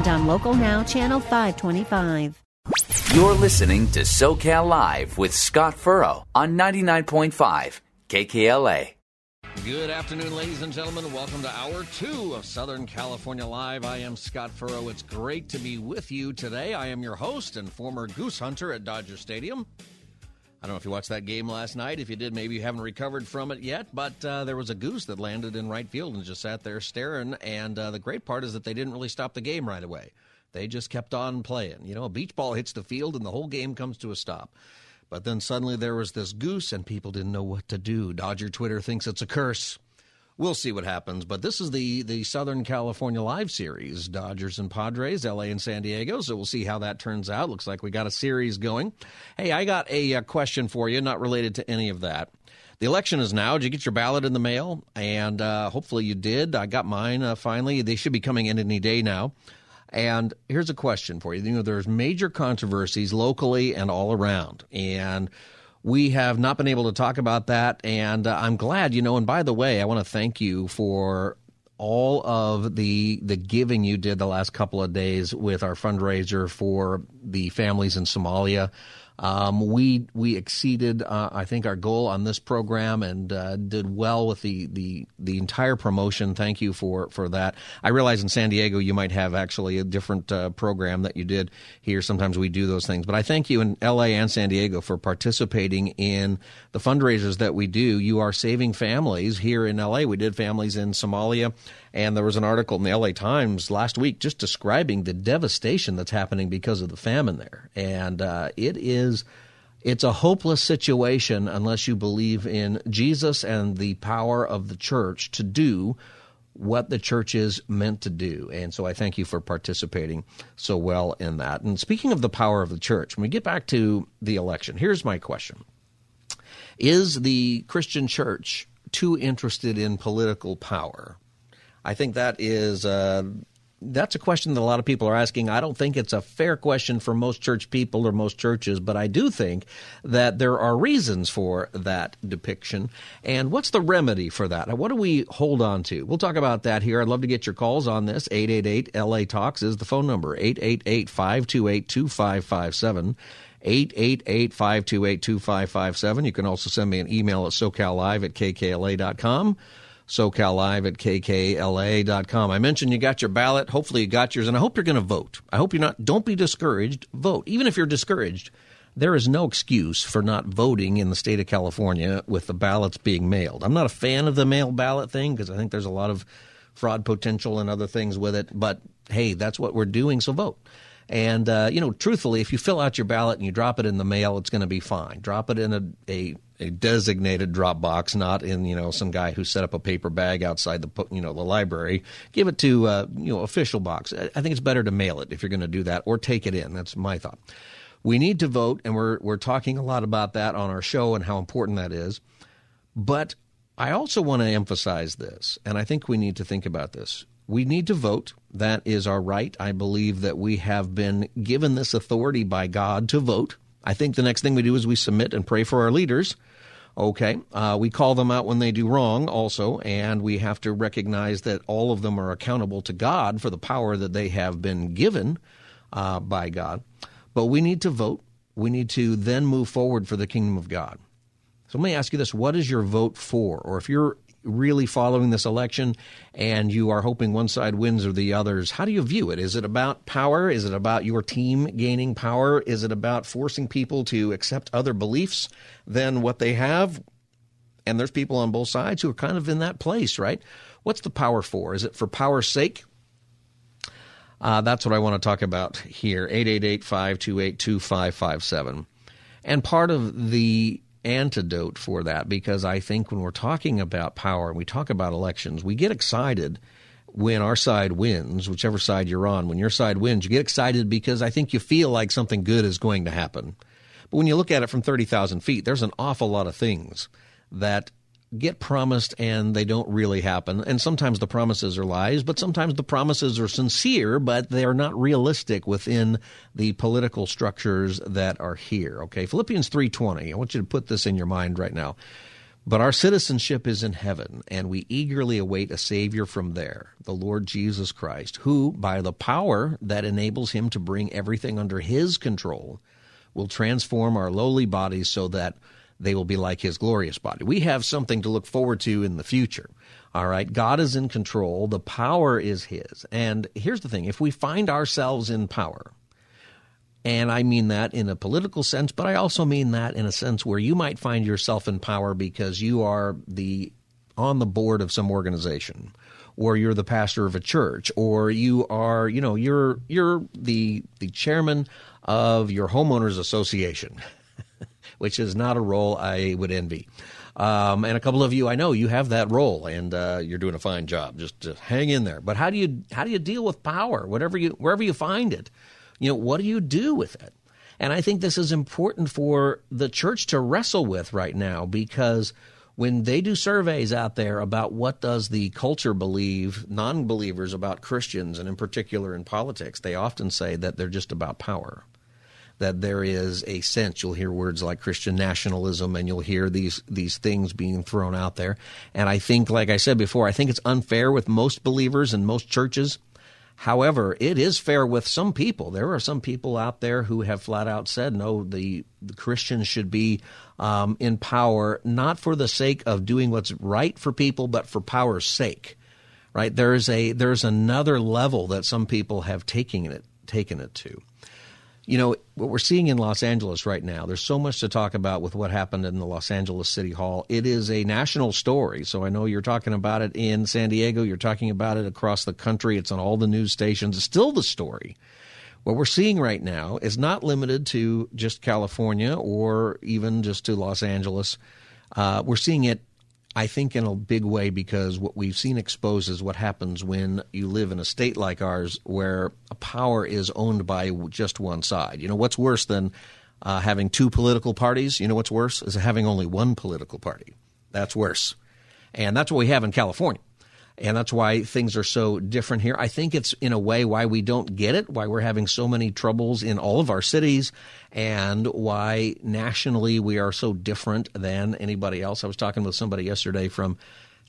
and on Local Now, Channel 525. You're listening to SoCal Live with Scott Furrow on 99.5 KKLA. Good afternoon, ladies and gentlemen. Welcome to hour two of Southern California Live. I am Scott Furrow. It's great to be with you today. I am your host and former goose hunter at Dodger Stadium. I don't know if you watched that game last night. If you did, maybe you haven't recovered from it yet. But uh, there was a goose that landed in right field and just sat there staring. And uh, the great part is that they didn't really stop the game right away. They just kept on playing. You know, a beach ball hits the field and the whole game comes to a stop. But then suddenly there was this goose and people didn't know what to do. Dodger Twitter thinks it's a curse. We'll see what happens. But this is the, the Southern California Live Series Dodgers and Padres, LA and San Diego. So we'll see how that turns out. Looks like we got a series going. Hey, I got a, a uh, question for you, not related to any of that. The election is now. Did you get your ballot in the mail? And uh, hopefully you did. I got mine uh, finally. They should be coming in any day now. And here's a question for you. You know, there's major controversies locally and all around. And we have not been able to talk about that. And uh, I'm glad, you know, and by the way, I want to thank you for all of the the giving you did the last couple of days with our fundraiser for the families in Somalia. Um, we we exceeded, uh, I think, our goal on this program and uh, did well with the, the the entire promotion. Thank you for for that. I realize in San Diego you might have actually a different uh, program that you did here. Sometimes we do those things, but I thank you in L.A. and San Diego for participating in the fundraisers that we do. You are saving families here in L.A. We did families in Somalia. And there was an article in the LA Times last week just describing the devastation that's happening because of the famine there. And uh, it is. It's a hopeless situation unless you believe in Jesus and the power of the church to do what the church is meant to do. And so I thank you for participating so well in that. And speaking of the power of the church, when we get back to the election, here's my question Is the Christian church too interested in political power? I think that is uh, that's a question that a lot of people are asking. I don't think it's a fair question for most church people or most churches, but I do think that there are reasons for that depiction. And what's the remedy for that? What do we hold on to? We'll talk about that here. I'd love to get your calls on this. 888 LA Talks is the phone number 888 528 2557. 888 528 2557. You can also send me an email at socallive at kkla.com SoCalLive at KKLA.com. I mentioned you got your ballot. Hopefully you got yours, and I hope you're going to vote. I hope you're not, don't be discouraged. Vote. Even if you're discouraged, there is no excuse for not voting in the state of California with the ballots being mailed. I'm not a fan of the mail ballot thing because I think there's a lot of fraud potential and other things with it, but hey, that's what we're doing, so vote. And, uh, you know, truthfully, if you fill out your ballot and you drop it in the mail, it's going to be fine. Drop it in a, a, a, designated drop box, not in, you know, some guy who set up a paper bag outside the, you know, the library. Give it to, uh, you know, official box. I think it's better to mail it if you're going to do that or take it in. That's my thought. We need to vote, and we're, we're talking a lot about that on our show and how important that is. But I also want to emphasize this, and I think we need to think about this we need to vote. That is our right. I believe that we have been given this authority by God to vote. I think the next thing we do is we submit and pray for our leaders. Okay. Uh, we call them out when they do wrong also, and we have to recognize that all of them are accountable to God for the power that they have been given uh, by God. But we need to vote. We need to then move forward for the kingdom of God. So let me ask you this what is your vote for? Or if you're really following this election and you are hoping one side wins or the others, how do you view it? Is it about power? Is it about your team gaining power? Is it about forcing people to accept other beliefs than what they have? And there's people on both sides who are kind of in that place, right? What's the power for? Is it for power's sake? Uh, that's what I want to talk about here. 888 528 2557. And part of the antidote for that because I think when we're talking about power and we talk about elections, we get excited when our side wins, whichever side you're on, when your side wins, you get excited because I think you feel like something good is going to happen. But when you look at it from 30,000 feet, there's an awful lot of things that get promised and they don't really happen. And sometimes the promises are lies, but sometimes the promises are sincere, but they're not realistic within the political structures that are here. Okay, Philippians 3:20. I want you to put this in your mind right now. But our citizenship is in heaven, and we eagerly await a Savior from there, the Lord Jesus Christ, who, by the power that enables him to bring everything under his control, will transform our lowly bodies so that they will be like his glorious body. We have something to look forward to in the future. All right. God is in control. The power is his. And here's the thing if we find ourselves in power, and I mean that in a political sense, but I also mean that in a sense where you might find yourself in power because you are the on the board of some organization or you're the pastor of a church or you are, you know, you're you're the the chairman of your homeowners association, which is not a role I would envy. Um, and a couple of you I know you have that role, and uh, you're doing a fine job. Just, just hang in there. But how do you how do you deal with power, whatever you wherever you find it? You know, what do you do with it? And I think this is important for the church to wrestle with right now because when they do surveys out there about what does the culture believe non-believers about Christians and in particular in politics, they often say that they're just about power. That there is a sense you'll hear words like Christian nationalism and you'll hear these these things being thrown out there. And I think like I said before, I think it's unfair with most believers and most churches However, it is fair with some people. There are some people out there who have flat out said, no, the, the Christians should be um, in power, not for the sake of doing what's right for people, but for power's sake. Right? There's a there's another level that some people have taken it taken it to you know, what we're seeing in Los Angeles right now, there's so much to talk about with what happened in the Los Angeles City Hall. It is a national story. So I know you're talking about it in San Diego, you're talking about it across the country, it's on all the news stations. It's still the story. What we're seeing right now is not limited to just California or even just to Los Angeles. Uh, we're seeing it I think in a big way because what we've seen exposed is what happens when you live in a state like ours where a power is owned by just one side. You know, what's worse than uh, having two political parties? You know what's worse? Is having only one political party. That's worse. And that's what we have in California and that's why things are so different here. I think it's in a way why we don't get it, why we're having so many troubles in all of our cities, and why nationally we are so different than anybody else. I was talking with somebody yesterday from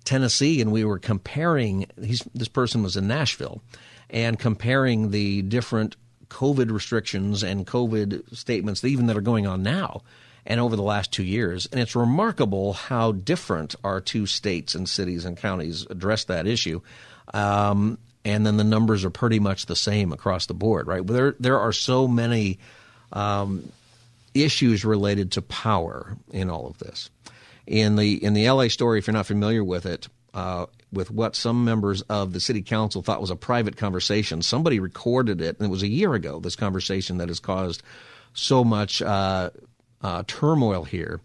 Tennessee, and we were comparing. this person was in Nashville, and comparing the different COVID restrictions and COVID statements, even that are going on now and over the last two years. And it's remarkable how different our two states and cities and counties address that issue. Um, and then the numbers are pretty much the same across the board, right? There, there are so many um, issues related to power in all of this. In the in the LA story, if you're not familiar with it, uh, with what some members of the city council thought was a private conversation, somebody recorded it, and it was a year ago. This conversation that has caused so much uh, uh, turmoil here.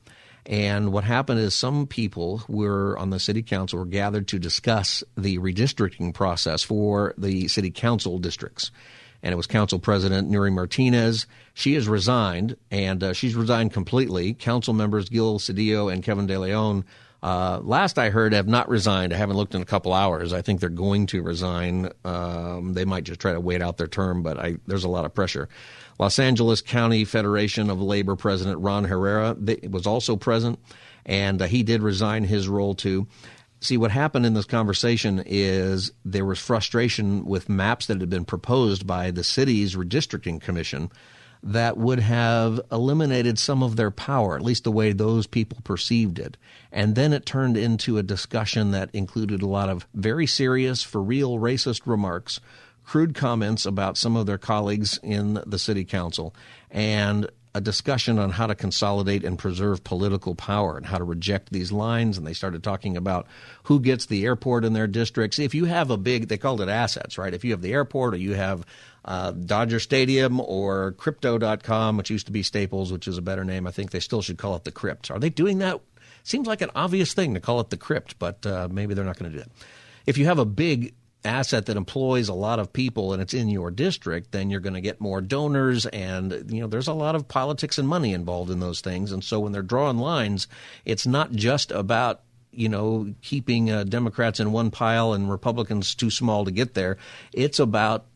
And what happened is some people were on the city council were gathered to discuss the redistricting process for the city council districts. And it was council president Nury Martinez. She has resigned, and uh, she's resigned completely. Council members Gil Cedillo and Kevin De Leon, uh, last I heard, have not resigned. I haven't looked in a couple hours. I think they're going to resign. Um, they might just try to wait out their term, but I, there's a lot of pressure. Los Angeles County Federation of Labor President Ron Herrera was also present, and uh, he did resign his role too. See, what happened in this conversation is there was frustration with maps that had been proposed by the city's redistricting commission that would have eliminated some of their power, at least the way those people perceived it. And then it turned into a discussion that included a lot of very serious, for real racist remarks crude comments about some of their colleagues in the city council and a discussion on how to consolidate and preserve political power and how to reject these lines. And they started talking about who gets the airport in their districts. If you have a big, they called it assets, right? If you have the airport or you have uh, Dodger Stadium or Crypto.com, which used to be Staples, which is a better name, I think they still should call it the Crypt. Are they doing that? Seems like an obvious thing to call it the Crypt, but uh, maybe they're not going to do it. If you have a big asset that employs a lot of people and it's in your district, then you're going to get more donors. And, you know, there's a lot of politics and money involved in those things. And so when they're drawing lines, it's not just about you know, keeping uh, Democrats in one pile and Republicans too small to get there. It's about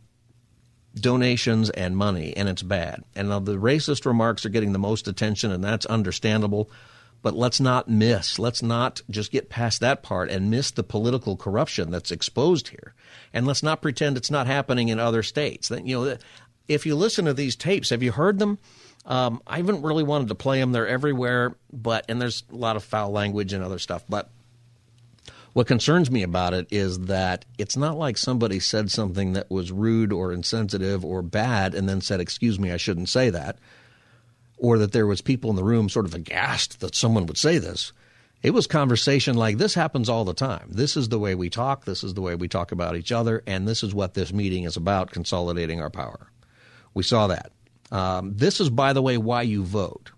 donations and money, and it's bad. And the racist remarks are getting the most attention, and that's understandable. But let's not miss, let's not just get past that part and miss the political corruption that's exposed here. And let's not pretend it's not happening in other states. You know, if you listen to these tapes, have you heard them? Um, I haven't really wanted to play them. They're everywhere, but and there's a lot of foul language and other stuff. But what concerns me about it is that it's not like somebody said something that was rude or insensitive or bad and then said, "Excuse me, I shouldn't say that." Or that there was people in the room sort of aghast that someone would say this. It was conversation like this happens all the time. This is the way we talk. This is the way we talk about each other. And this is what this meeting is about consolidating our power. We saw that. Um, this is, by the way, why you vote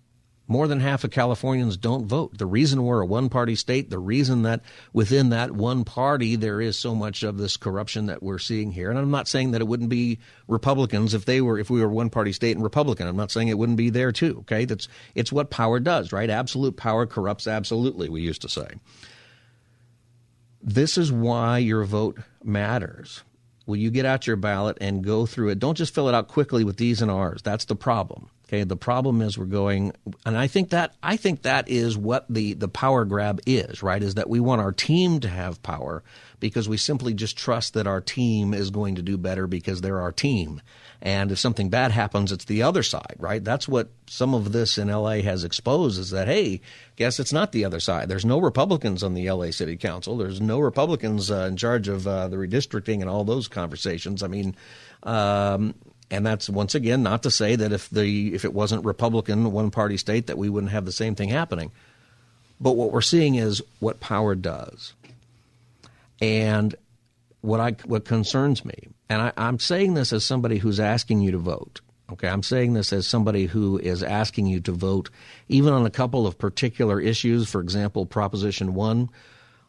more than half of Californians don't vote. The reason we're a one party state, the reason that within that one party there is so much of this corruption that we're seeing here. And I'm not saying that it wouldn't be Republicans if they were if we were one party state and Republican. I'm not saying it wouldn't be there too. Okay. That's it's what power does, right? Absolute power corrupts absolutely, we used to say. This is why your vote matters. Will you get out your ballot and go through it? Don't just fill it out quickly with D's and R's. That's the problem. Okay, the problem is we're going, and I think that I think that is what the the power grab is. Right, is that we want our team to have power because we simply just trust that our team is going to do better because they're our team. And if something bad happens, it's the other side, right? That's what some of this in LA has exposed is that, hey, guess it's not the other side. There's no Republicans on the LA City Council. There's no Republicans uh, in charge of uh, the redistricting and all those conversations. I mean, um, and that's once again not to say that if the if it wasn't Republican one party state that we wouldn't have the same thing happening. But what we're seeing is what power does. And what I what concerns me, and I, I'm saying this as somebody who's asking you to vote. Okay, I'm saying this as somebody who is asking you to vote, even on a couple of particular issues. For example, Proposition One.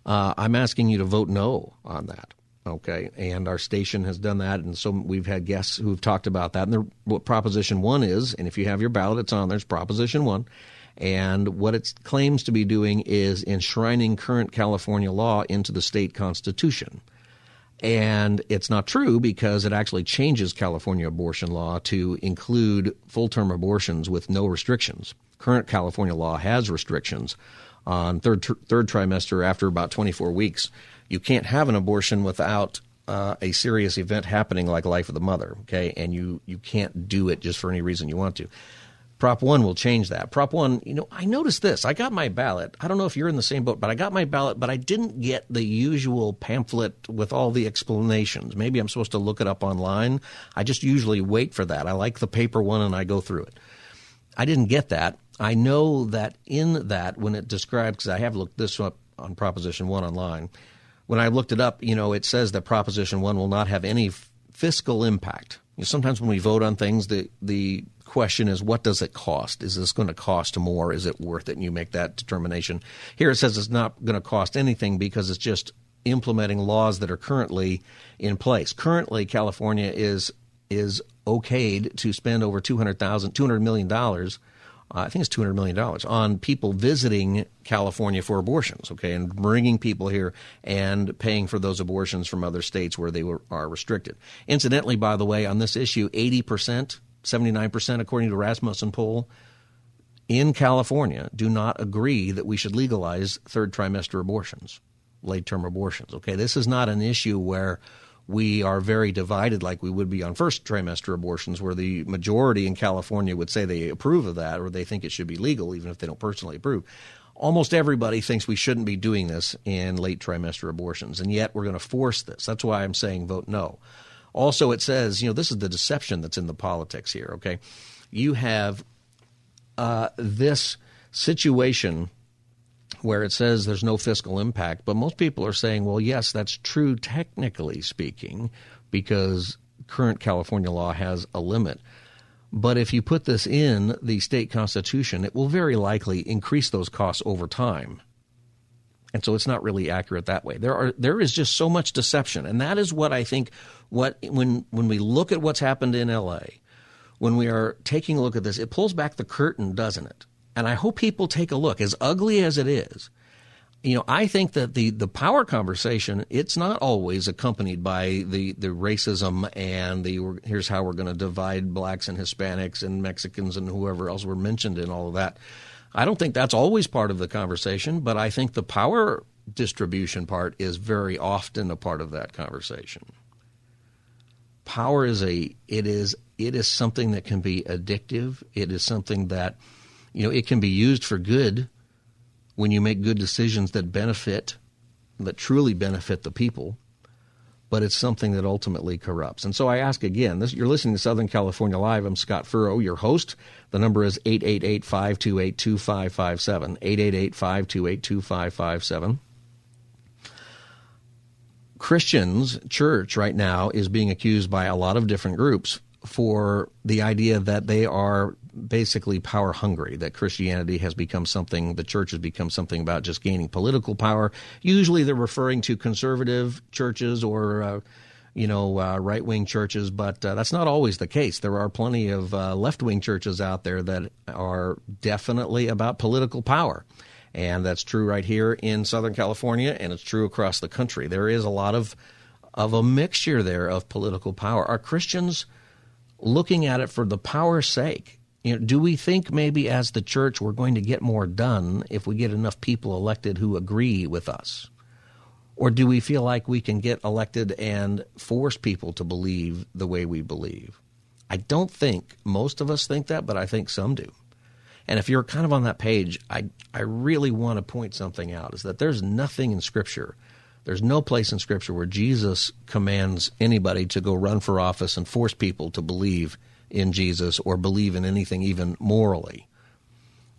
Uh, I'm asking you to vote no on that. Okay, and our station has done that, and so we've had guests who've talked about that. And the, what Proposition One is, and if you have your ballot, it's on there's Proposition One, and what it claims to be doing is enshrining current California law into the state constitution. And it's not true because it actually changes California abortion law to include full term abortions with no restrictions. Current California law has restrictions on third third trimester after about 24 weeks you can't have an abortion without uh, a serious event happening like life of the mother, okay? And you, you can't do it just for any reason you want to. Prop 1 will change that. Prop 1, you know, I noticed this. I got my ballot. I don't know if you're in the same boat, but I got my ballot, but I didn't get the usual pamphlet with all the explanations. Maybe I'm supposed to look it up online. I just usually wait for that. I like the paper one and I go through it. I didn't get that. I know that in that, when it describes, because I have looked this up on Proposition 1 online, when I looked it up, you know, it says that Proposition 1 will not have any f- fiscal impact. You know, sometimes when we vote on things, the, the question is, what does it cost? Is this going to cost more? Is it worth it? And you make that determination. Here it says it's not going to cost anything because it's just implementing laws that are currently in place. Currently, California is is okayed to spend over 200,000 $200 million uh, Uh, I think it's $200 million, on people visiting California for abortions, okay, and bringing people here and paying for those abortions from other states where they were, are restricted. Incidentally, by the way, on this issue, 80%, 79%, according to Rasmussen poll, in California do not agree that we should legalize third trimester abortions, late term abortions. Okay, this is not an issue where we are very divided like we would be on first trimester abortions, where the majority in California would say they approve of that or they think it should be legal, even if they don't personally approve. Almost everybody thinks we shouldn't be doing this in late trimester abortions, and yet we're going to force this. That's why I'm saying vote no. Also, it says, you know, this is the deception that's in the politics here, okay? You have uh, this situation where it says there's no fiscal impact. But most people are saying, well, yes, that's true technically speaking, because current California law has a limit. But if you put this in the state constitution, it will very likely increase those costs over time. and so it's not really accurate that way. There are there is just so much deception, and that is what I think. What when when we look at what's happened in L.A., when we are taking a look at this, it pulls back the curtain, doesn't it? And I hope people take a look. As ugly as it is, you know, I think that the, the power conversation, it's not always accompanied by the, the racism and the here's how we're going to divide blacks and Hispanics and Mexicans and whoever else were mentioned in all of that. I don't think that's always part of the conversation, but I think the power distribution part is very often a part of that conversation. Power is a it is it is something that can be addictive. It is something that you know it can be used for good when you make good decisions that benefit, that truly benefit the people, but it's something that ultimately corrupts. And so I ask again, this, you're listening to Southern California Live. I'm Scott Furrow, your host. The number is 888 528 2557. 888 528 2557. Christians, church right now, is being accused by a lot of different groups for the idea that they are basically power hungry, that Christianity has become something, the church has become something about just gaining political power. Usually they're referring to conservative churches or, uh, you know, uh, right wing churches, but uh, that's not always the case. There are plenty of uh, left wing churches out there that are definitely about political power. And that's true right here in Southern California, and it's true across the country. There is a lot of of a mixture there of political power. Are Christians looking at it for the power's sake? You know, do we think maybe as the church we're going to get more done if we get enough people elected who agree with us? Or do we feel like we can get elected and force people to believe the way we believe? I don't think most of us think that, but I think some do. And if you're kind of on that page, I, I really want to point something out is that there's nothing in Scripture. There's no place in Scripture where Jesus commands anybody to go run for office and force people to believe in Jesus or believe in anything even morally.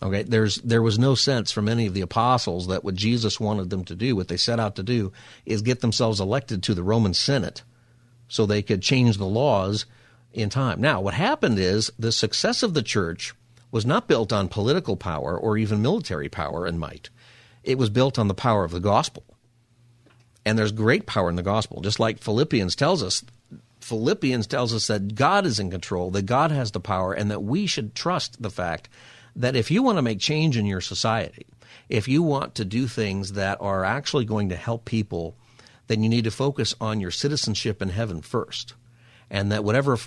Okay, there's there was no sense from any of the apostles that what Jesus wanted them to do, what they set out to do, is get themselves elected to the Roman Senate so they could change the laws in time. Now, what happened is the success of the church was not built on political power or even military power and might. It was built on the power of the gospel. And there's great power in the gospel. Just like Philippians tells us, Philippians tells us that God is in control, that God has the power, and that we should trust the fact that if you want to make change in your society, if you want to do things that are actually going to help people, then you need to focus on your citizenship in heaven first. And that whatever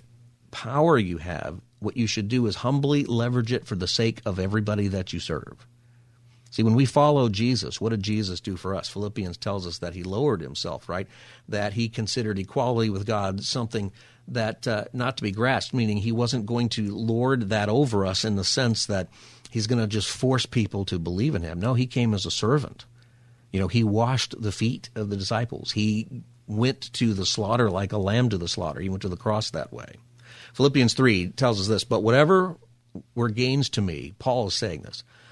power you have, what you should do is humbly leverage it for the sake of everybody that you serve. See, when we follow Jesus, what did Jesus do for us? Philippians tells us that he lowered himself, right? That he considered equality with God something that uh, not to be grasped, meaning he wasn't going to lord that over us in the sense that he's going to just force people to believe in him. No, he came as a servant. You know, he washed the feet of the disciples. He went to the slaughter like a lamb to the slaughter. He went to the cross that way. Philippians 3 tells us this, but whatever were gains to me, Paul is saying this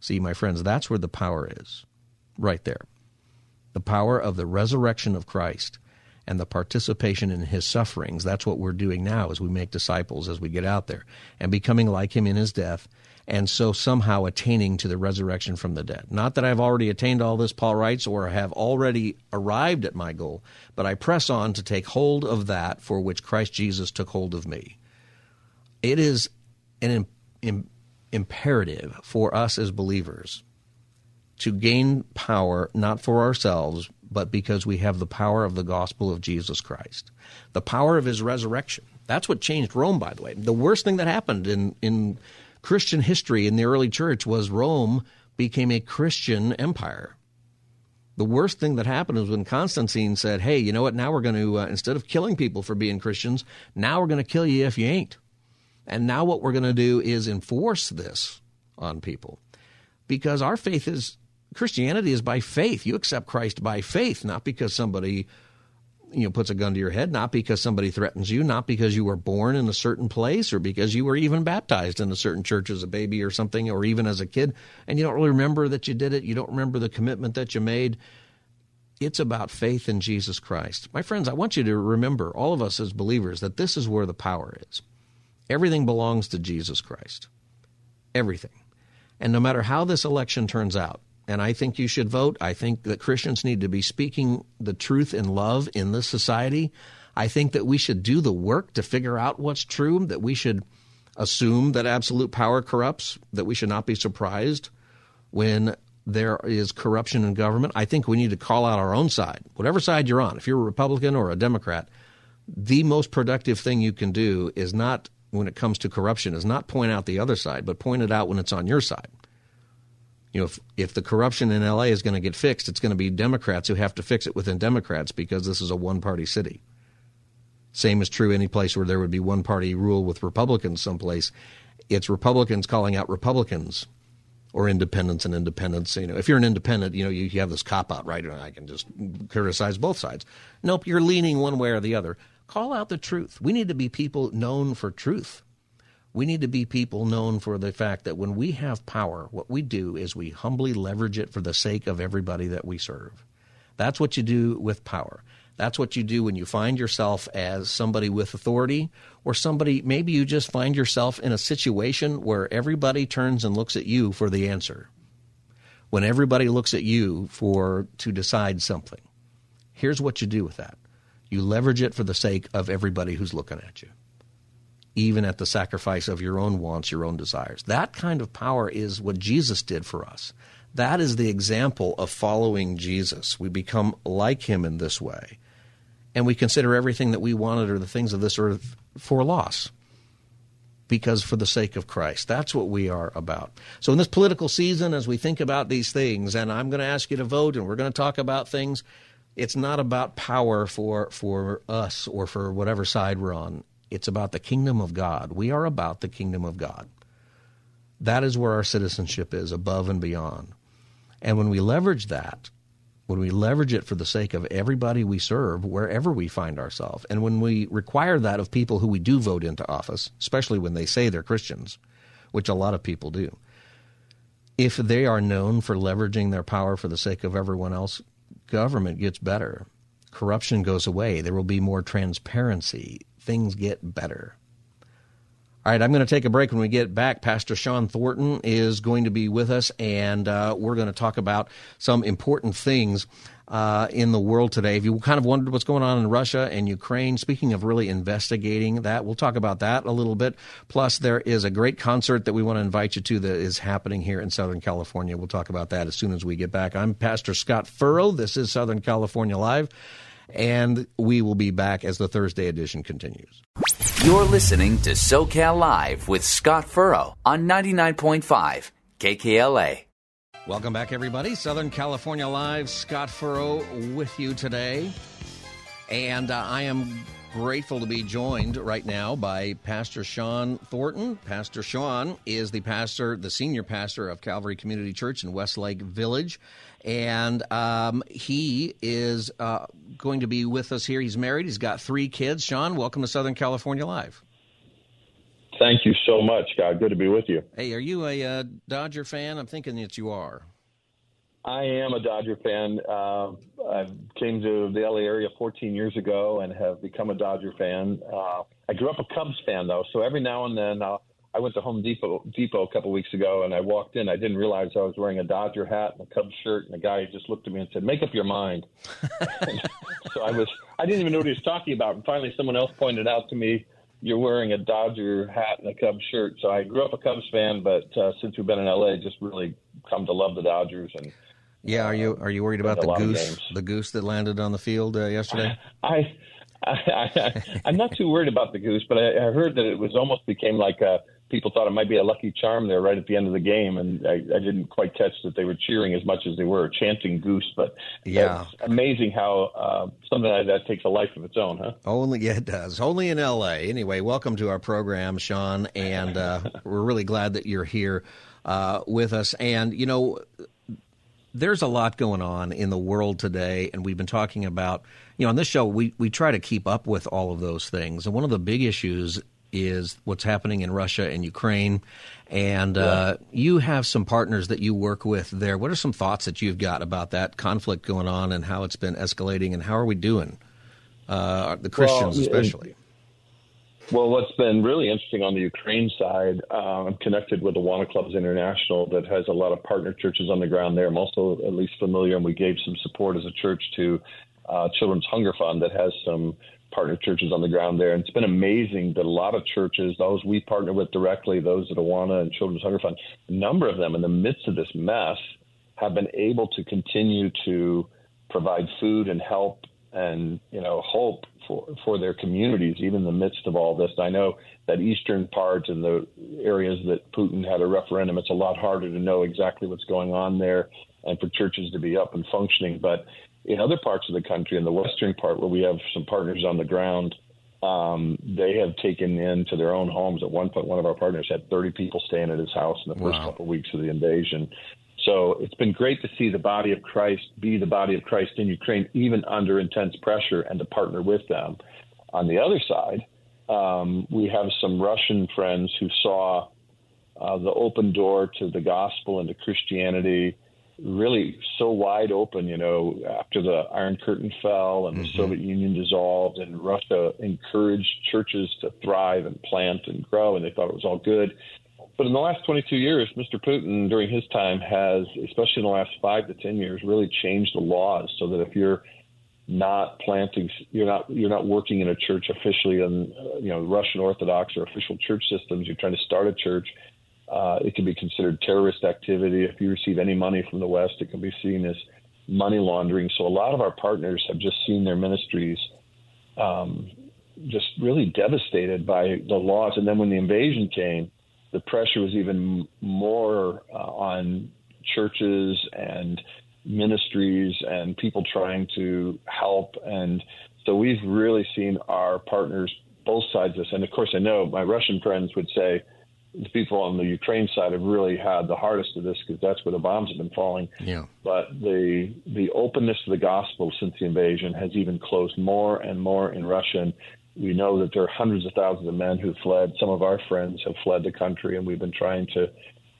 See, my friends, that's where the power is, right there. The power of the resurrection of Christ and the participation in his sufferings. That's what we're doing now as we make disciples, as we get out there, and becoming like him in his death, and so somehow attaining to the resurrection from the dead. Not that I've already attained all this, Paul writes, or have already arrived at my goal, but I press on to take hold of that for which Christ Jesus took hold of me. It is an imperative for us as believers to gain power not for ourselves, but because we have the power of the gospel of Jesus Christ, the power of his resurrection. That's what changed Rome, by the way. The worst thing that happened in, in Christian history in the early church was Rome became a Christian empire. The worst thing that happened was when Constantine said, Hey, you know what? Now we're going to, uh, instead of killing people for being Christians, now we're going to kill you if you ain't. And now what we're going to do is enforce this on people because our faith is Christianity is by faith. You accept Christ by faith, not because somebody you know puts a gun to your head, not because somebody threatens you, not because you were born in a certain place or because you were even baptized in a certain church as a baby or something or even as a kid and you don't really remember that you did it, you don't remember the commitment that you made. It's about faith in Jesus Christ. My friends, I want you to remember all of us as believers that this is where the power is. Everything belongs to Jesus Christ. Everything. And no matter how this election turns out, and I think you should vote. I think that Christians need to be speaking the truth in love in this society. I think that we should do the work to figure out what's true, that we should assume that absolute power corrupts, that we should not be surprised when there is corruption in government. I think we need to call out our own side, whatever side you're on. If you're a Republican or a Democrat, the most productive thing you can do is not, when it comes to corruption, is not point out the other side, but point it out when it's on your side you know, if, if the corruption in LA is going to get fixed, it's going to be Democrats who have to fix it within Democrats because this is a one party city. Same is true any place where there would be one party rule with Republicans someplace. It's Republicans calling out Republicans or independents and independents. You know, if you're an independent, you know, you, you have this cop out, right? And I can just criticize both sides. Nope, you're leaning one way or the other. Call out the truth. We need to be people known for truth. We need to be people known for the fact that when we have power, what we do is we humbly leverage it for the sake of everybody that we serve. That's what you do with power. That's what you do when you find yourself as somebody with authority or somebody, maybe you just find yourself in a situation where everybody turns and looks at you for the answer. When everybody looks at you for to decide something. Here's what you do with that. You leverage it for the sake of everybody who's looking at you even at the sacrifice of your own wants, your own desires. That kind of power is what Jesus did for us. That is the example of following Jesus. We become like him in this way. And we consider everything that we wanted or the things of this earth for loss because for the sake of Christ. That's what we are about. So, in this political season, as we think about these things, and I'm going to ask you to vote and we're going to talk about things, it's not about power for, for us or for whatever side we're on. It's about the kingdom of God. We are about the kingdom of God. That is where our citizenship is, above and beyond. And when we leverage that, when we leverage it for the sake of everybody we serve, wherever we find ourselves, and when we require that of people who we do vote into office, especially when they say they're Christians, which a lot of people do, if they are known for leveraging their power for the sake of everyone else, government gets better. Corruption goes away. There will be more transparency things get better. All right, I'm going to take a break. When we get back, Pastor Shawn Thornton is going to be with us, and uh, we're going to talk about some important things uh, in the world today. If you kind of wondered what's going on in Russia and Ukraine, speaking of really investigating that, we'll talk about that a little bit. Plus, there is a great concert that we want to invite you to that is happening here in Southern California. We'll talk about that as soon as we get back. I'm Pastor Scott Furrow. This is Southern California Live and we will be back as the Thursday edition continues. You're listening to SoCal Live with Scott Furrow on 99.5 KKLA. Welcome back, everybody. Southern California Live, Scott Furrow with you today. And uh, I am grateful to be joined right now by Pastor Shawn Thornton. Pastor Shawn is the pastor, the senior pastor of Calvary Community Church in Westlake Village and um, he is uh, going to be with us here. He's married. He's got three kids. Shawn, welcome to Southern California Live. Thank you so much, Scott. Good to be with you. Hey, are you a uh, Dodger fan? I'm thinking that you are. I am a Dodger fan. Uh, I came to the LA area 14 years ago and have become a Dodger fan. Uh, I grew up a Cubs fan though, so every now and then I'll, I went to Home Depot Depot a couple weeks ago, and I walked in. I didn't realize I was wearing a Dodger hat and a Cubs shirt, and the guy just looked at me and said, "Make up your mind." so I was I didn't even know what he was talking about. And finally, someone else pointed out to me, "You're wearing a Dodger hat and a Cubs shirt." So I grew up a Cubs fan, but uh, since we've been in LA, just really come to love the Dodgers and. Yeah, are you are you worried about the goose the goose that landed on the field uh, yesterday? I, I, I, I'm not too worried about the goose, but I, I heard that it was almost became like a people thought it might be a lucky charm there right at the end of the game, and I, I didn't quite catch that they were cheering as much as they were chanting "Goose." But yeah, it's amazing how uh, something like that takes a life of its own, huh? Only yeah, it does. Only in L.A. Anyway, welcome to our program, Shawn, and uh, we're really glad that you're here uh, with us. And you know, there's a lot going on in the world today, and we've been talking about, you know, on this show, we, we try to keep up with all of those things. And one of the big issues is what's happening in Russia and Ukraine. And uh, you have some partners that you work with there. What are some thoughts that you've got about that conflict going on and how it's been escalating, and how are we doing, uh, the Christians well, especially? Well, what's been really interesting on the Ukraine side, uh, I'm connected with Awana Clubs International that has a lot of partner churches on the ground there. I'm also at least familiar, and we gave some support as a church to uh, Children's Hunger Fund that has some partner churches on the ground there. And it's been amazing that a lot of churches, those we partner with directly, those at Awana and Children's Hunger Fund, a number of them in the midst of this mess have been able to continue to provide food and help and you know hope for for their communities, even in the midst of all this. I know that eastern part and the areas that Putin had a referendum, it's a lot harder to know exactly what's going on there, and for churches to be up and functioning. But in other parts of the country, in the western part, where we have some partners on the ground, um, they have taken into their own homes. At one point, one of our partners had 30 people staying at his house in the first wow. couple of weeks of the invasion. So it's been great to see the body of Christ be the body of Christ in Ukraine, even under intense pressure, and to partner with them. On the other side, um, we have some Russian friends who saw uh, the open door to the gospel and to Christianity really so wide open, you know, after the Iron Curtain fell and the mm-hmm. Soviet Union dissolved and Russia encouraged churches to thrive and plant and grow, and they thought it was all good. But in the last 22 years, Mr. Putin, during his time, has, especially in the last five to 10 years, really changed the laws so that if you're not planting, you're not you're not working in a church officially in you know Russian Orthodox or official church systems. You're trying to start a church. Uh, it can be considered terrorist activity. If you receive any money from the West, it can be seen as money laundering. So a lot of our partners have just seen their ministries um, just really devastated by the laws. And then when the invasion came, the pressure was even more uh, on churches and ministries and people trying to help. And so we've really seen our partners, both sides of this. And of course, I know my Russian friends would say the people on the Ukraine side have really had the hardest of this because that's where the bombs have been falling. Yeah. But the the openness to the gospel since the invasion has even closed more and more in Russia. And we know that there are hundreds of thousands of men who fled. Some of our friends have fled the country, and we've been trying to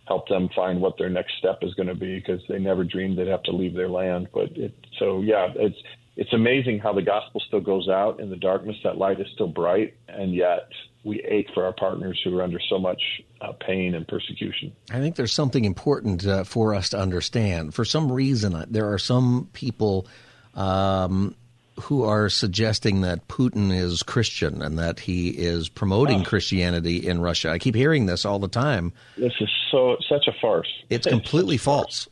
help them find what their next step is going to be because they never dreamed they'd have to leave their land. But it, so yeah, it's it's amazing how the gospel still goes out in the darkness. That light is still bright, and yet we ache for our partners who are under so much uh, pain and persecution. I think there's something important uh, for us to understand. For some reason, uh, there are some people um, who are suggesting that Putin is Christian and that he is promoting oh. Christianity in Russia. I keep hearing this all the time. This is so such a farce. It's, it's completely false.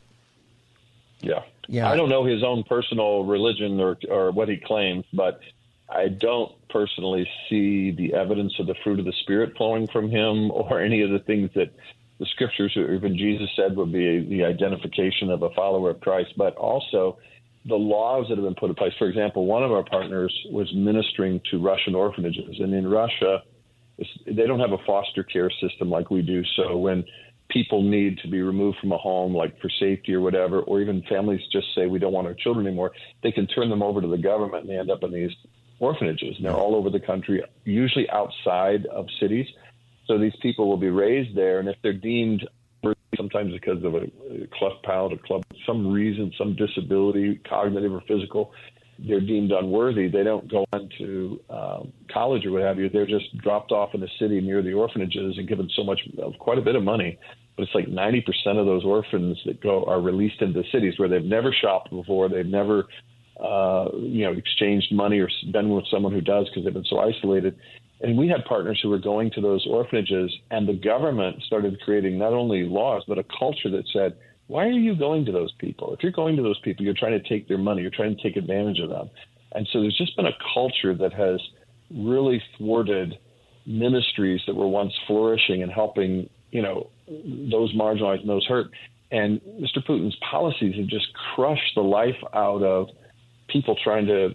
Yeah. Yeah. I don't know his own personal religion or or what he claims, but I don't personally see the evidence of the fruit of the spirit flowing from him or any of the things that the scriptures or even Jesus said would be the identification of a follower of Christ, but also the laws that have been put in place. For example, one of our partners was ministering to Russian orphanages, and in Russia, they don't have a foster care system like we do. So when people need to be removed from a home, like for safety or whatever, or even families just say we don't want our children anymore, they can turn them over to the government, and they end up in these orphanages. And they're all over the country, usually outside of cities. So these people will be raised there, and if they're deemed sometimes because of a cleft palate, a club, some reason, some disability, cognitive or physical, they're deemed unworthy. They don't go on to um, college or what have you. They're just dropped off in the city near the orphanages and given so much, quite a bit of money. But it's like 90% of those orphans that go are released into cities where they've never shopped before. They've never, uh, you know, exchanged money or been with someone who does because they've been so isolated and we had partners who were going to those orphanages, and the government started creating not only laws, but a culture that said, why are you going to those people? If you're going to those people, you're trying to take their money, you're trying to take advantage of them. And so there's just been a culture that has really thwarted ministries that were once flourishing and helping, you know, those marginalized and those hurt. And Mr. Putin's policies have just crushed the life out of people trying to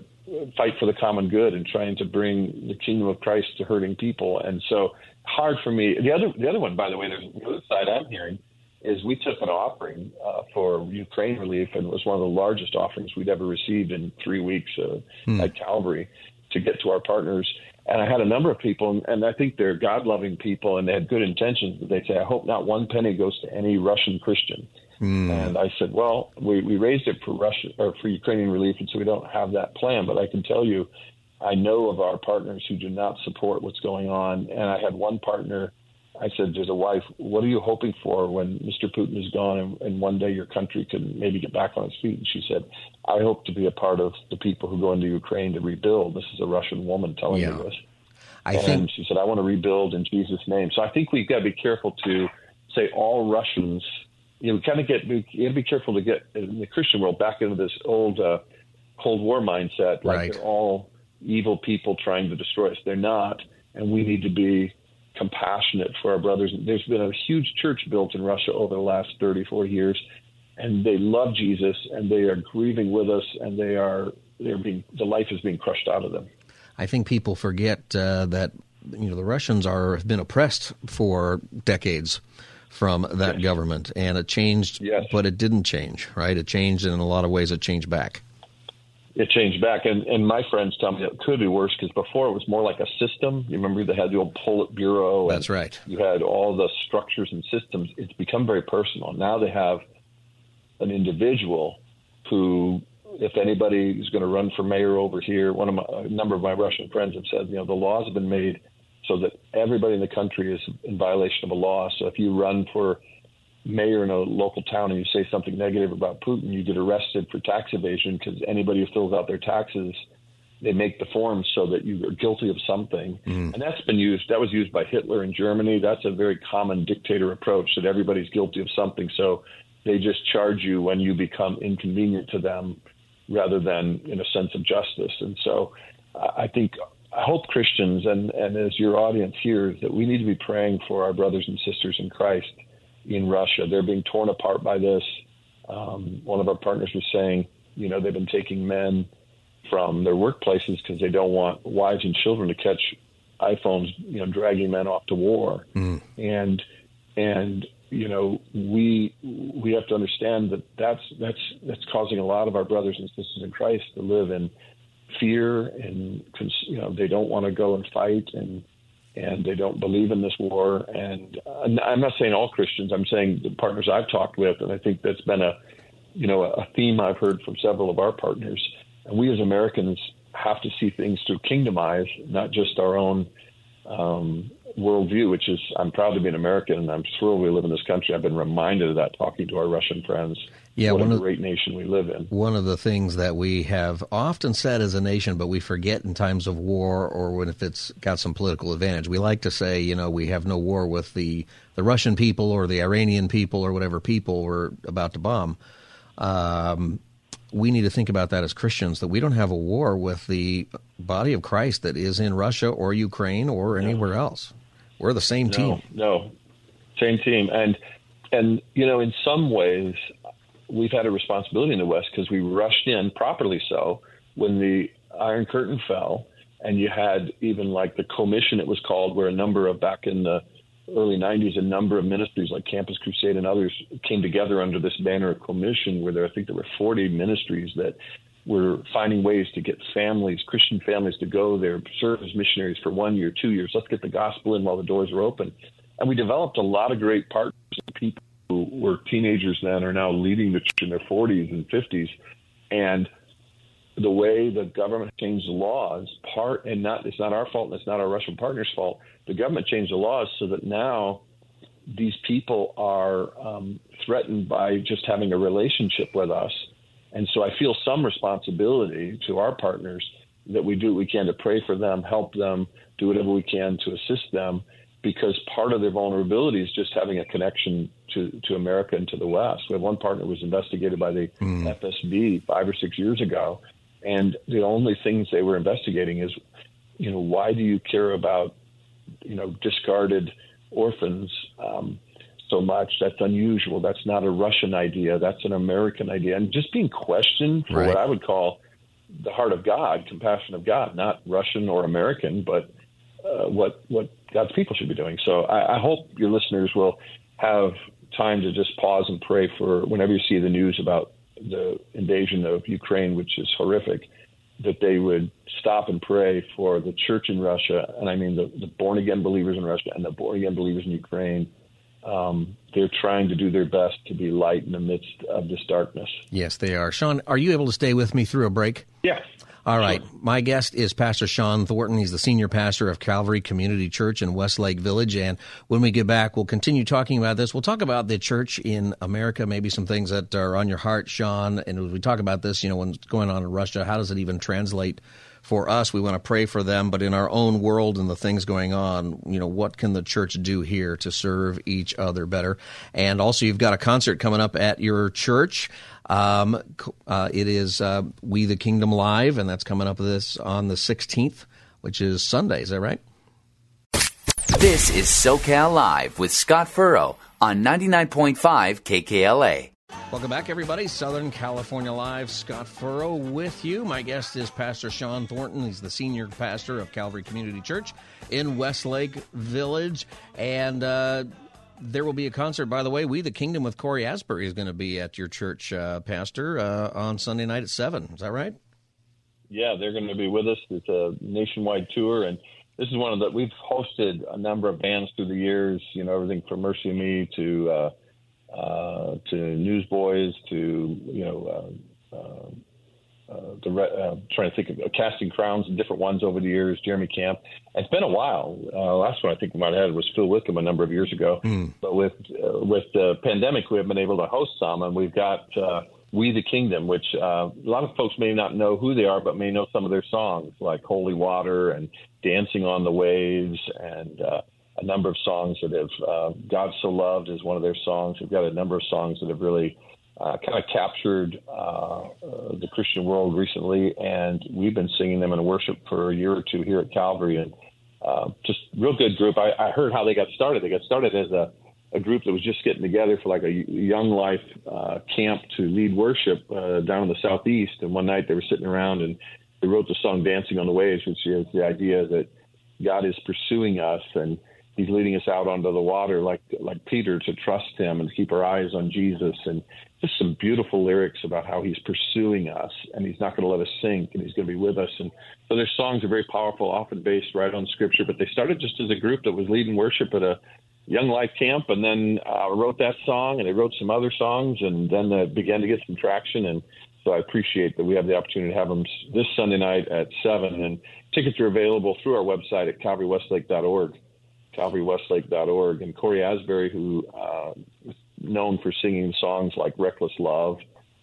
fight for the common good and trying to bring the kingdom of Christ to hurting people. And so hard for me. The other the other one, by the way, there's the other side I'm hearing is we took an offering uh, for Ukraine relief, and it was one of the largest offerings we'd ever received in three weeks uh, hmm. at Calvary to get to our partners. And I had a number of people, and I think they're God loving people and they had good intentions, but they'd say, I hope not one penny goes to any Russian Christian. Mm. And I said, well, we, we raised it for Russia or for Ukrainian relief, and so we don't have that plan. But I can tell you, I know of our partners who do not support what's going on. And I had one partner I said to the wife, "What are you hoping for when Mr. Putin is gone and, and one day your country can maybe get back on its feet?" And she said, "I hope to be a part of the people who go into Ukraine to rebuild." This is a Russian woman telling yeah. me this. I and think... she said, "I want to rebuild in Jesus' name." So I think we've got to be careful to say all Russians. You know, kind of get you got to be careful to get in the Christian world back into this old uh, Cold War mindset, like right. they're all evil people trying to destroy us. They're not, and we need to be compassionate for our brothers. There's been a huge church built in Russia over the last 30, 40 years, and they love Jesus and they are grieving with us, and they are they're being the life is being crushed out of them. I think people forget uh, that you know the Russians are have been oppressed for decades from that yes. government, and it changed, yes. but it didn't change. Right? It changed, and in a lot of ways, it changed back it changed back. And, and my friends tell me it could be worse because before it was more like a system. You remember they had the old Politburo. That's right. You had all the structures and systems. It's become very personal. Now they have an individual who, if anybody is going to run for mayor over here, one of my, a number of my Russian friends have said, you know, the laws have been made so that everybody in the country is in violation of a law. So if you run for mayor in a local town and you say something negative about Putin, you get arrested for tax evasion because anybody who fills out their taxes, they make the forms so that you are guilty of something. Mm. And that's been used, that was used by Hitler in Germany. That's a very common dictator approach that everybody's guilty of something. So they just charge you when you become inconvenient to them rather than in a sense of justice. And so I think I hope Christians and, and as your audience hears that we need to be praying for our brothers and sisters in Christ in Russia. They're being torn apart by this. Um, one of our partners was saying, you know, they've been taking men from their workplaces because they don't want wives and children to catch iPhones, you know, dragging men off to war. Mm. And and you know, we we have to understand that that's that's that's causing a lot of our brothers and sisters in Christ to live in fear and you know they don't want to go and fight and and they don't believe in this war. And I'm not saying all Christians. I'm saying the partners I've talked with, and I think that's been a, you know, a theme I've heard from several of our partners. And we as Americans have to see things through kingdom eyes, not just our own um, worldview. Which is, I'm proud to be an American, and I'm thrilled we live in this country. I've been reminded of that talking to our Russian friends yeah, what a great nation we live in. One of the things that we have often said as a nation, but we forget in times of war or when if it's got some political advantage, we like to say, you know, we have no war with the, the Russian people or the Iranian people or whatever people we're about to bomb. Um, we need to think about that as Christians that we don't have a war with the body of Christ that is in Russia or Ukraine or anywhere else. We're the same no, team. No, same team. And and you know, in some ways, we've had a responsibility in the West because we rushed in, properly so, when the Iron Curtain fell, and you had even like the commission, it was called, where a number of back in the early 90s, a number of ministries like Campus Crusade and others came together under this banner of commission, where there, I think there were 40 ministries that were finding ways to get families, Christian families, to go there, serve as missionaries for one year, two years. Let's get the gospel in while the doors are open. And we developed a lot of great partners and people who were teenagers then are now leading the church in their 40s and 50s. And the way the government changed the laws, part and not it's not our fault and it's not our Russian partners' fault. The government changed the laws so that now these people are um, threatened by just having a relationship with us. And so I feel some responsibility to our partners that we do what we can to pray for them, help them, do whatever we can to assist them because part of their vulnerability is just having a connection to, to America and to the West. We have one partner was investigated by the mm. FSB five or six years ago, and the only things they were investigating is, you know, why do you care about, you know, discarded orphans um, so much? That's unusual. That's not a Russian idea. That's an American idea. And just being questioned for right. what I would call the heart of God, compassion of God, not Russian or American, but uh, what what God's people should be doing. So I, I hope your listeners will have time to just pause and pray for whenever you see the news about the invasion of Ukraine, which is horrific, that they would stop and pray for the church in Russia, and I mean the, the born again believers in Russia and the born again believers in Ukraine. Um, they're trying to do their best to be light in the midst of this darkness. Yes, they are. Shawn, are you able to stay with me through a break? Yeah. All right. Sure. My guest is Pastor Shawn Thornton. He's the senior pastor of Calvary Community Church in Westlake Village. And when we get back, we'll continue talking about this. We'll talk about the church in America, maybe some things that are on your heart, Shawn. And as we talk about this, you know, what's going on in Russia, how does it even translate for us? We want to pray for them, but in our own world and the things going on, you know, what can the church do here to serve each other better? And also, you've got a concert coming up at your church. Um, uh, it is uh, We the Kingdom Live, and that's coming up this on the 16th, which is Sunday. Is that right? This is SoCal Live with Scott Furrow on 99.5 KKLA. Welcome back, everybody. Southern California Live. Scott Furrow with you. My guest is Pastor Shawn Thornton. He's the senior pastor of Calvary Community Church in Westlake Village. And uh, there will be a concert, by the way. We the Kingdom with Cory Asbury is going to be at your church, uh, Pastor, uh, on Sunday night at seven. Is that right? Yeah, they're going to be with us. It's a nationwide tour, and this is one of the we've hosted a number of bands through the years. You know, everything from MercyMe to uh, to Newsboys to you know. Uh, uh uh, the uh, trying to think of uh, casting crowns and different ones over the years. Jeremy Camp. It's been a while. Uh, last one I think we might have had was Phil Wickham a number of years ago. Mm. But with uh, with the pandemic, we have been able to host some, and we've got uh, We the Kingdom, which uh, a lot of folks may not know who they are, but may know some of their songs like Holy Water and Dancing on the Waves and. Uh, a number of songs that have uh, God So Loved is one of their songs. We've got a number of songs that have really uh, kind of captured uh, the Christian world recently, and we've been singing them in worship for a year or two here at Calvary, and uh, just real good group. I, I heard how they got started. They got started as a, a group that was just getting together for like a young life uh, camp to lead worship uh, down in the southeast. And one night they were sitting around and they wrote the song "Dancing on the Waves," which is the idea that God is pursuing us and He's leading us out onto the water like like Peter to trust Him and keep our eyes on Jesus and just some beautiful lyrics about how he's pursuing us and he's not going to let us sink and he's going to be with us. And so their songs are very powerful, often based right on scripture, but they started just as a group that was leading worship at a young life camp and then uh, wrote that song and they wrote some other songs and then uh, began to get some traction. And so I appreciate that we have the opportunity to have them this Sunday night at 7 and tickets are available through our website at calvarywestlake.org calvarywestlake.org. And Cory Asbury, who uh, known for singing songs like Reckless Love,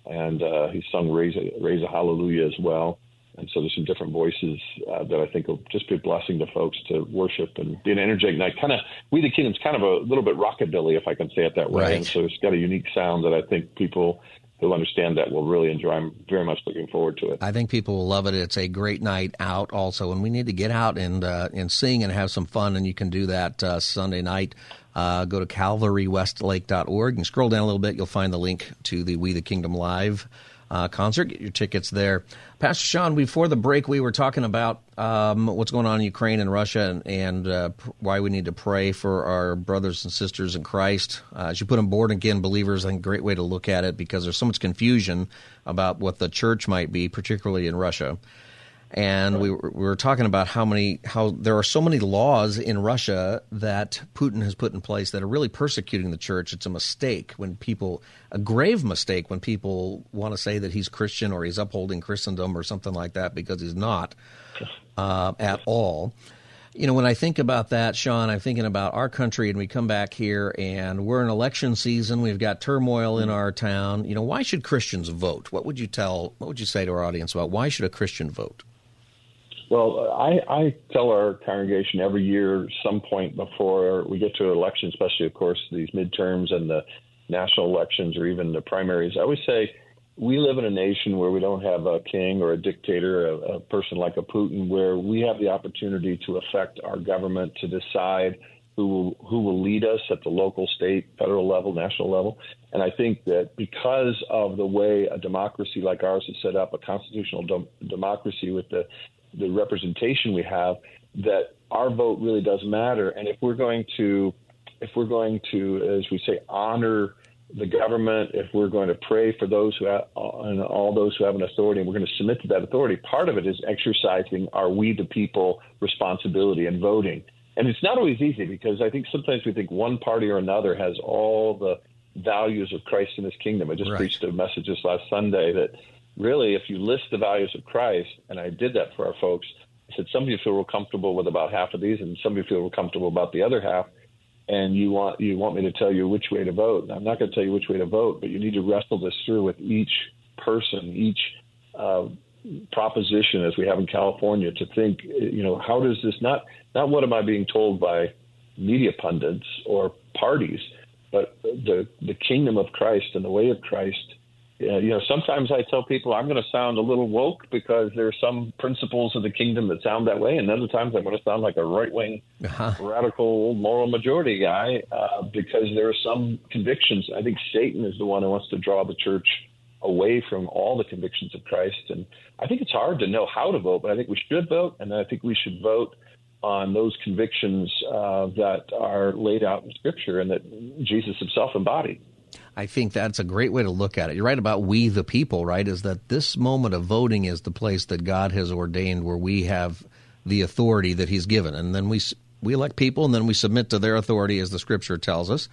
and uh, he's sung Raise a, Raise a Hallelujah as well. And so there's some different voices uh, that I think will just be a blessing to folks to worship and be an energetic night. Kind of, We the Kingdom's kind of a little bit rockabilly, if I can say it that way. Right. And so it's got a unique sound that I think people who understand that will really enjoy. I'm very much looking forward to it. I think people will love it. It's a great night out also, and we need to get out and uh, and sing and have some fun, and you can do that uh, Sunday night uh, go to calvarywestlake.org and scroll down a little bit. You'll find the link to the We the Kingdom Live uh, concert. Get your tickets there. Pastor Shawn, before the break, we were talking about um, what's going on in Ukraine and Russia and, and uh, why we need to pray for our brothers and sisters in Christ. Uh, as you put them born again believers, I think a great way to look at it because there's so much confusion about what the church might be, particularly in Russia and we were, we were talking about how many how there are so many laws in Russia that Putin has put in place that are really persecuting the church. It's a mistake when people a grave mistake when people want to say that he's Christian or he's upholding Christendom or something like that because he's not uh, at all. You know, when I think about that, Shawn, I'm thinking about our country, and we come back here, and we're in election season. We've got turmoil in our town. You know, why should Christians vote? What would you tell? What would you say to our audience about why should a Christian vote? Well, I, I tell our congregation every year, some point before we get to an election, especially, of course, these midterms and the national elections or even the primaries, I always say we live in a nation where we don't have a king or a dictator, a, a person like a Putin, where we have the opportunity to affect our government to decide who will, who will lead us at the local, state, federal level, national level. And I think that because of the way a democracy like ours is set up, a constitutional de- democracy with the the representation we have that our vote really does matter. And if we're going to if we're going to, as we say, honor the government, if we're going to pray for those who have, and all those who have an authority, and we're going to submit to that authority, part of it is exercising our we the people responsibility and voting. And it's not always easy because I think sometimes we think one party or another has all the values of Christ and his kingdom. I just right. preached a message this last Sunday that really, if you list the values of Christ, and I did that for our folks, I said some of you feel real comfortable with about half of these, and some of you feel real comfortable about the other half and you want you want me to tell you which way to vote. I'm not going to tell you which way to vote, but you need to wrestle this through with each person, each uh, proposition, as we have in California, to think, you know, how does this not not what am I being told by media pundits or parties, but the the kingdom of Christ and the way of Christ you know, sometimes I tell people I'm going to sound a little woke because there are some principles of the kingdom that sound that way, and other times I'm going to sound like a right wing, uh-huh. radical moral majority guy uh, because there are some convictions. I think Satan is the one who wants to draw the church away from all the convictions of Christ, and I think it's hard to know how to vote, but I think we should vote, and I think we should vote on those convictions uh, that are laid out in Scripture and that Jesus Himself embodied. I think that's a great way to look at it. You're right about we the people, right? Is that this moment of voting is the place that God has ordained where we have the authority that He's given, and then we we elect people, and then we submit to their authority as the Scripture tells us.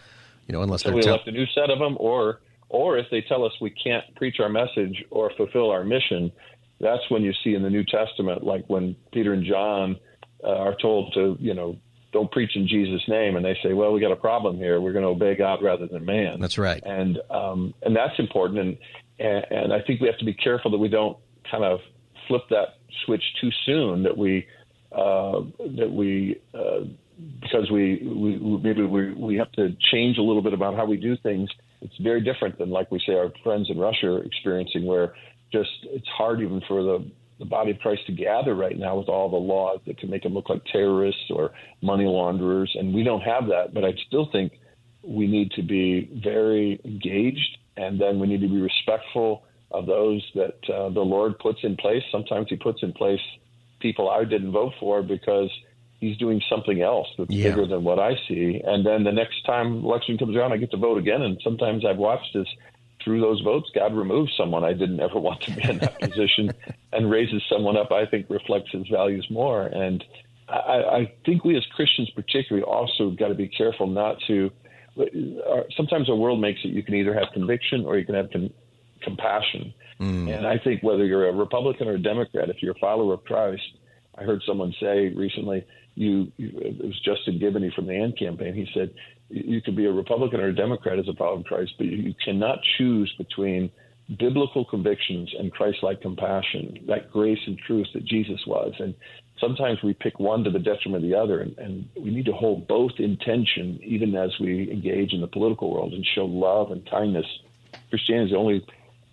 You know, unless so we elect a new set of them, or or if they tell us we can't preach our message or fulfill our mission, that's when you see in the New Testament, like when Peter and John uh, are told to, you know, don't preach in Jesus' name, and they say, "Well, we got a problem here. We're going to obey God rather than man." That's right, and um, and that's important. And, and and I think we have to be careful that we don't kind of flip that switch too soon. That we uh, that we uh, because we, we maybe we we have to change a little bit about how we do things. It's very different than like we say our friends in Russia are experiencing, where just it's hard even for the the body of Christ to gather right now with all the laws that can make them look like terrorists or money launderers. And we don't have that, but I still think we need to be very engaged and then we need to be respectful of those that uh, the Lord puts in place. Sometimes He puts in place people I didn't vote for because He's doing something else that's yeah. bigger than what I see. And then the next time election comes around, I get to vote again. And sometimes I've watched as through those votes, God removes someone I didn't ever want to be in that position and raises someone up I think reflects his values more. And I, I think we as Christians, particularly, also got to be careful not to. Sometimes our world makes it you can either have conviction or you can have con- compassion. Mm. And I think whether you're a Republican or a Democrat, if you're a follower of Christ, I heard someone say recently, you, you it was Justin Giboney from the AND campaign. He said, you could be a Republican or a Democrat as a follower of Christ, but you cannot choose between biblical convictions and Christ-like compassion, that grace and truth that Jesus was. And sometimes we pick one to the detriment of the other, and, and we need to hold both in tension, even as we engage in the political world and show love and kindness. Christianity is the only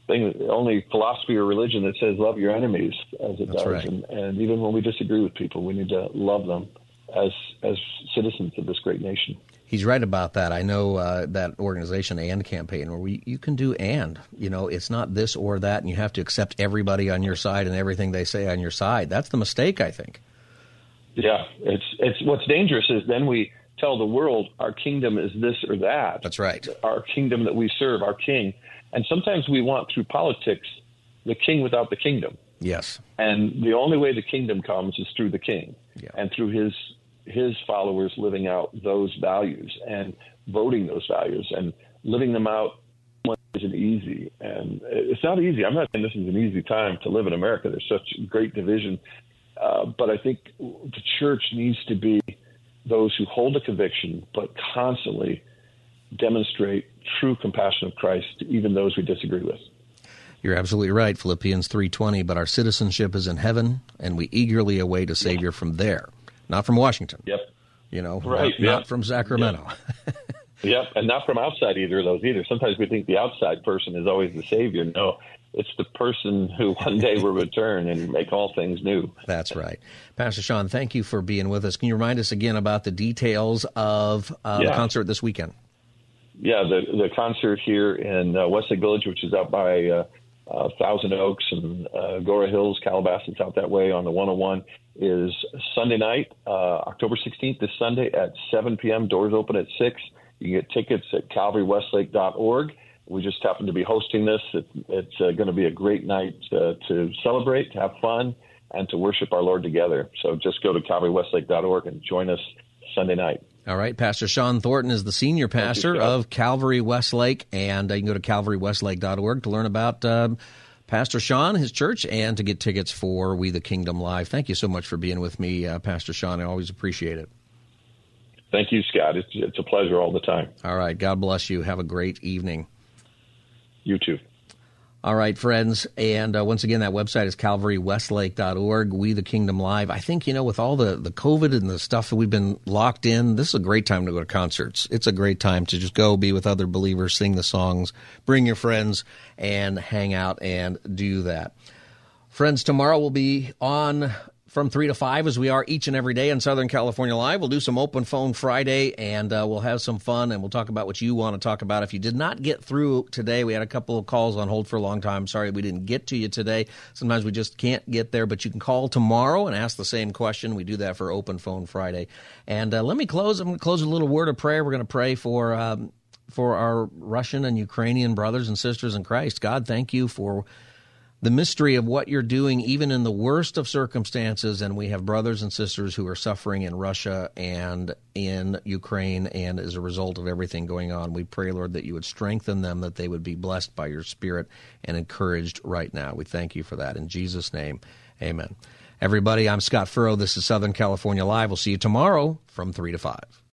thing, the only philosophy or religion that says love your enemies, as it That's does. Right. And, and even when we disagree with people, we need to love them as as citizens of this great nation. He's right about that. I know uh, that organization and campaign where we, you can do and. You know, it's not this or that, and you have to accept everybody on your side and everything they say on your side. That's the mistake, I think. Yeah, it's it's what's dangerous is then we tell the world our kingdom is this or that. That's right. Our kingdom that we serve, our king, and sometimes we want through politics the king without the kingdom. Yes. And the only way the kingdom comes is through the king yeah. and through his his followers living out those values and voting those values and living them out isn't easy. And it's not easy. I'm not saying this is an easy time to live in America. There's such great division. Uh, but I think the church needs to be those who hold a conviction, but constantly demonstrate true compassion of Christ to even those we disagree with. You're absolutely right, Philippians 3:20, but our citizenship is in heaven and we eagerly await a savior from there not from Washington. Yep. You know, right. not, yep. not from Sacramento. Yep. yep, and not from outside either of those either. Sometimes we think the outside person is always the savior. No, it's the person who one day will return and make all things new. That's right. Pastor Shawn, thank you for being with us. Can you remind us again about the details of uh, yeah. the concert this weekend? Yeah, the the concert here in uh, Westlake Village, which is out by uh, uh, Thousand Oaks and uh, Agoura Hills, Calabasas out that way on the 101 is Sunday night, uh, October 16th, this Sunday at 7 p.m. Doors open at 6. You can get tickets at calvarywestlake.org. We just happen to be hosting this. It, it's uh, going to be a great night uh, to celebrate, to have fun, and to worship our Lord together. So just go to calvarywestlake.org and join us Sunday night. All right. Pastor Shawn Thornton is the senior pastor you, of Calvary Westlake, and uh, you can go to calvarywestlake.org to learn about um, Pastor Shawn, his church, and to get tickets for We the Kingdom Live. Thank you so much for being with me, uh, Pastor Shawn. I always appreciate it. Thank you, Scott. It's, it's a pleasure all the time. All right. God bless you. Have a great evening. You too. All right, friends. And uh, once again, that website is calvarywestlake.org, We the Kingdom Live. I think, you know, with all the, the COVID and the stuff that we've been locked in, this is a great time to go to concerts. It's a great time to just go be with other believers, sing the songs, bring your friends, and hang out and do that. Friends, tomorrow we'll be on from 3 to 5 as we are each and every day in Southern California Live. We'll do some open phone Friday and uh, we'll have some fun and we'll talk about what you want to talk about. If you did not get through today, we had a couple of calls on hold for a long time. Sorry we didn't get to you today. Sometimes we just can't get there, but you can call tomorrow and ask the same question. We do that for open phone Friday. And uh, let me close. I'm going to close with a little word of prayer. We're going to pray for. Um, for our Russian and Ukrainian brothers and sisters in Christ. God, thank you for the mystery of what you're doing, even in the worst of circumstances. And we have brothers and sisters who are suffering in Russia and in Ukraine. And as a result of everything going on, we pray, Lord, that you would strengthen them, that they would be blessed by your Spirit and encouraged right now. We thank you for that. In Jesus' name, amen. Everybody, I'm Scott Furrow. This is Southern California Live. We'll see you tomorrow from 3 to 5.